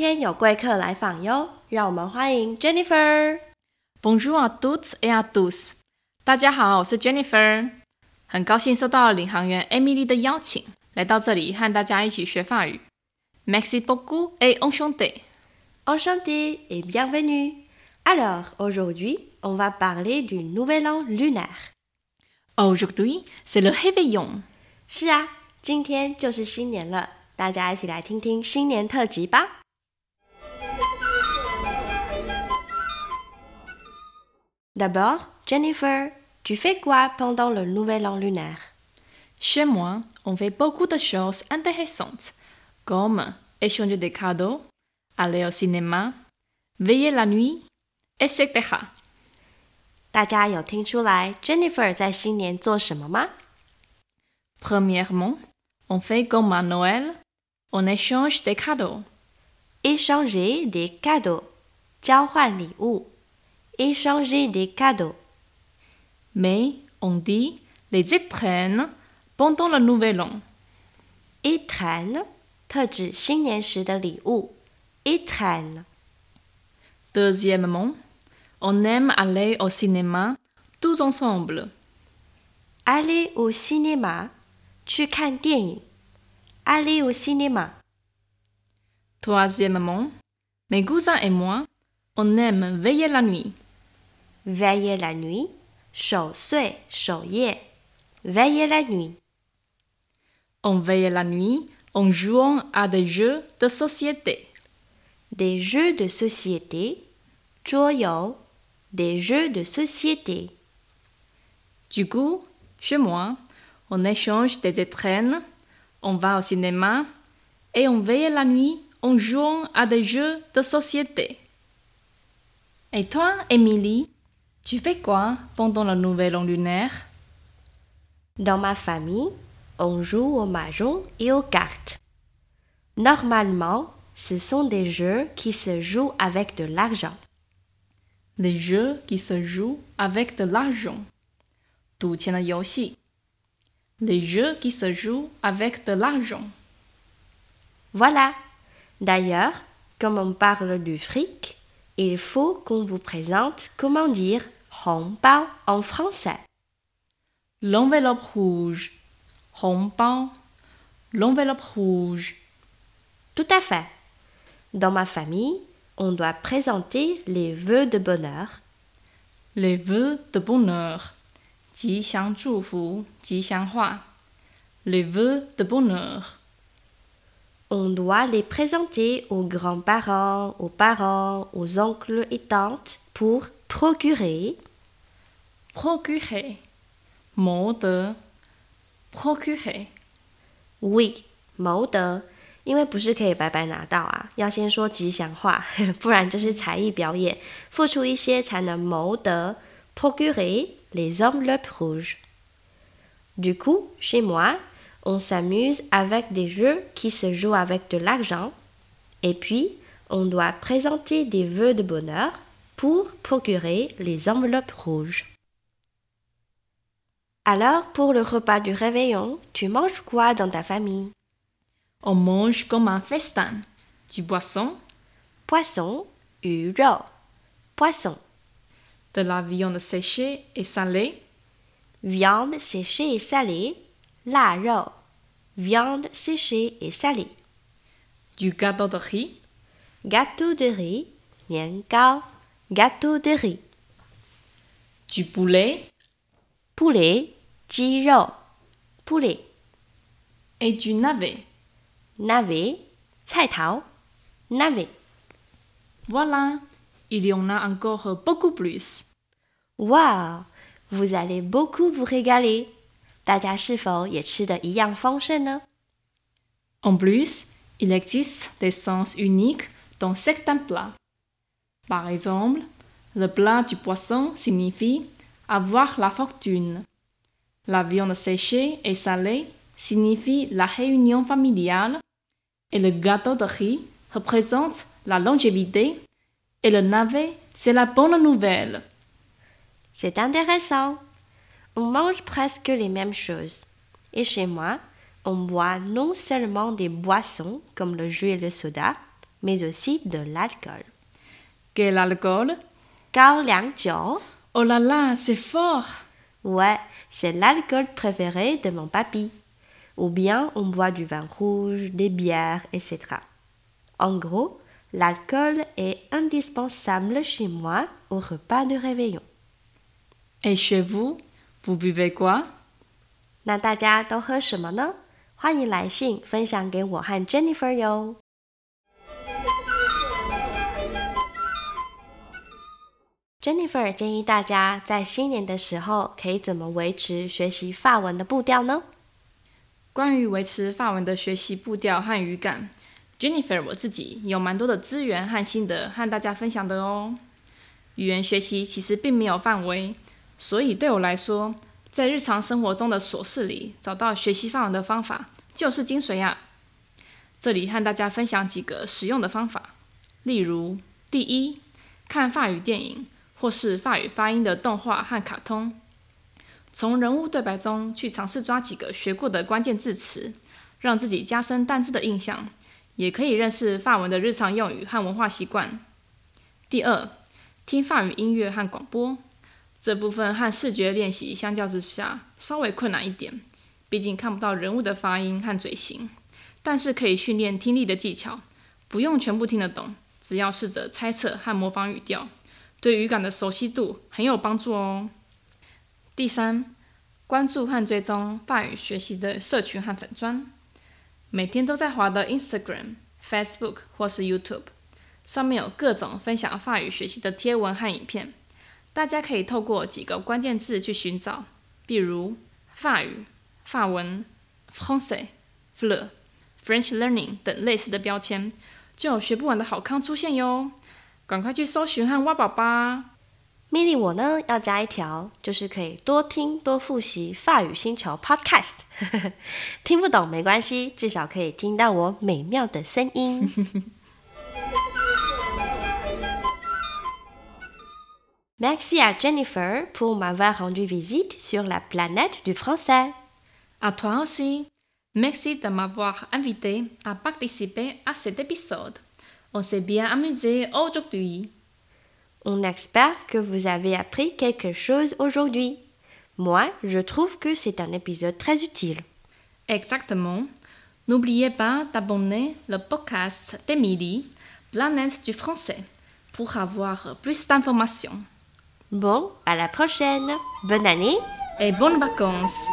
天有贵客来访哟，让我们欢迎 Jennifer。Bonjour à toutes et à tous，大家好，我是 Jennifer，很高兴受到领航员 Emily 的邀请，来到这里和大家一起学法语。Merci beaucoup et enchanté。Enchanté et bienvenue. Alors, aujourd'hui, on va parler du Nouvel An lunaire. Aujourd'hui, c'est le réveillon。是啊，今天就是新年了，大家一起来听听新年特辑吧。D'abord, Jennifer, tu fais quoi pendant le Nouvel An lunaire Chez moi, on fait beaucoup de choses intéressantes, comme échanger des cadeaux, aller au cinéma, veiller la nuit, etc. 大家有听出来 Jennifer 在新年做什么吗？ Premièrement, on fait comme à Noël, on échange des cadeaux. Échanger des cadeaux，交换礼物。 Échanger des cadeaux。 Mais on dit les étrennes pendant le nouvel an. Étrennes 特指新年时的礼物。Étrennes。 Deuxièmement, on aime aller au cinéma tous ensemble. Aller au cinéma，去看电影。Aller au cinéma。 Troisièmement, mes cousins et moi, on aime veiller la nuit. Veiller la nuit，守岁守夜。Veiller la nuit。 On veille la nuit en jouant à des jeux de société. Des jeux de société，桌游。Des jeux de société。 Du coup, chez moi, on échange des étrennes, on va au cinéma et on veille la nuit en jouant à des jeux de société. Et toi, Émilie, Tu fais quoi pendant la nouvelle an lunaire? Dans ma famille, on joue au mahjong et aux cartes. Normalement, ce sont des jeux qui se jouent avec de l'argent. Des jeux qui se jouent avec de l'argent. Des jeux qui se jouent avec de l'argent. Voilà. D'ailleurs, comme on parle du fric, il faut qu'on vous présente comment dire Hong Bao en français. L'enveloppe rouge. 红包 L'enveloppe rouge. Tout à fait. Dans ma famille, on doit présenter les vœux de bonheur. Les vœux de bonheur. 吉祥祝福，吉祥话。Les vœux de bonheur. On doit les présenter aux grands-parents, aux parents, aux oncles et tantes pour procurer Procurer. 谋得 Procurer. Oui，谋得，因为不是可以白白拿到啊，要先说吉祥话，不然就是才艺表演，付出一些才能谋得。Procurer les enveloppes rouges. Du coup, chez moi, on s'amuse avec des jeux qui se jouent avec de l'argent, et puis on doit présenter des vœux de bonheur pour procurer les enveloppes rouges. Alors, pour le repas du réveillon, tu manges quoi dans ta famille? On mange comme un festin. Du poisson, Poisson, 鱼肉 Poisson, de la viande séchée et salée, viande séchée et salée la rau, viande séchée et salée. Du gâteau de riz, gâteau de riz, nian gâteau de riz. Du poulet, poulet, ji poulet. Et du navet, navet, cai tao, navet. Voilà, il y en a encore beaucoup plus. Waouh, vous allez beaucoup vous régaler. 大家是否也吃得一样丰盛呢？ En plus, il existe des sens uniques dans certains plats. Par exemple, le plat du poisson signifie avoir la fortune. La viande séchée et salée signifie la réunion familiale. Et le gâteau de riz représente la longévité. Et le navet, c'est la bonne nouvelle. C'est intéressant. on mange presque les mêmes choses. Et chez moi, on boit non seulement des boissons comme le jus et le soda, mais aussi de l'alcool. Quel alcool? Gao Jiao. Oh là là, c'est fort Ouais, c'est l'alcool préféré de mon papy. Ou bien on boit du vin rouge, des bières, etc. En gros, l'alcool est indispensable chez moi au repas de réveillon. Et chez vous? Vous buvez quoi 那大家都喝什么呢？欢迎来信分享给我和 Jennifer 哟。Jennifer 建议大家在新年的时候可以怎么维持学习法文的步调呢？关于维持法文的学习步调和语感，Jennifer 我自己有蛮多的资源和心得和大家分享的哦。语言学习其实并没有范围，所以对我来说，在日常生活中的琐事里找到学习法文的方法就是精髓呀。这里和大家分享几个实用的方法，例如：第一，看法语电影。或是法语发音的动画和卡通，从人物对白中去尝试抓几个学过的关键字词，让自己加深单字的印象，也可以认识法文的日常用语和文化习惯。第二，听法语音乐和广播，这部分和视觉练习相较之下稍微困难一点，毕竟看不到人物的发音和嘴型，但是可以训练听力的技巧，不用全部听得懂，只要试着猜测和模仿语调。对语感的熟悉度很有帮助哦。第三，关注和追踪法语学习的社群和粉砖，每天都在滑的 Instagram、Facebook 或是 YouTube，上面有各种分享法语学习的贴文和影片，大家可以透过几个关键字去寻找，比如法语、法文、Français、Fle、French Learning 等类似的标签，就有学不完的好康出现哟。赶快去搜寻和挖宝吧！米莉，我呢要加一条，就是可以多听多复习法语星球 Podcast。听不懂没关系，至少可以听到我美妙的声音。Merci à Jennifer pour m'avoir rendu visite sur la planète du français. À toi aussi. Merci de m'avoir invité à participer à cet épisode. On s'est bien amusé aujourd'hui. On espère que vous avez appris quelque chose aujourd'hui. Moi, je trouve que c'est un épisode très utile. Exactement. N'oubliez pas d'abonner le podcast d'Emilie, Planète du français, pour avoir plus d'informations. Bon, à la prochaine. Bonne année et bonnes vacances.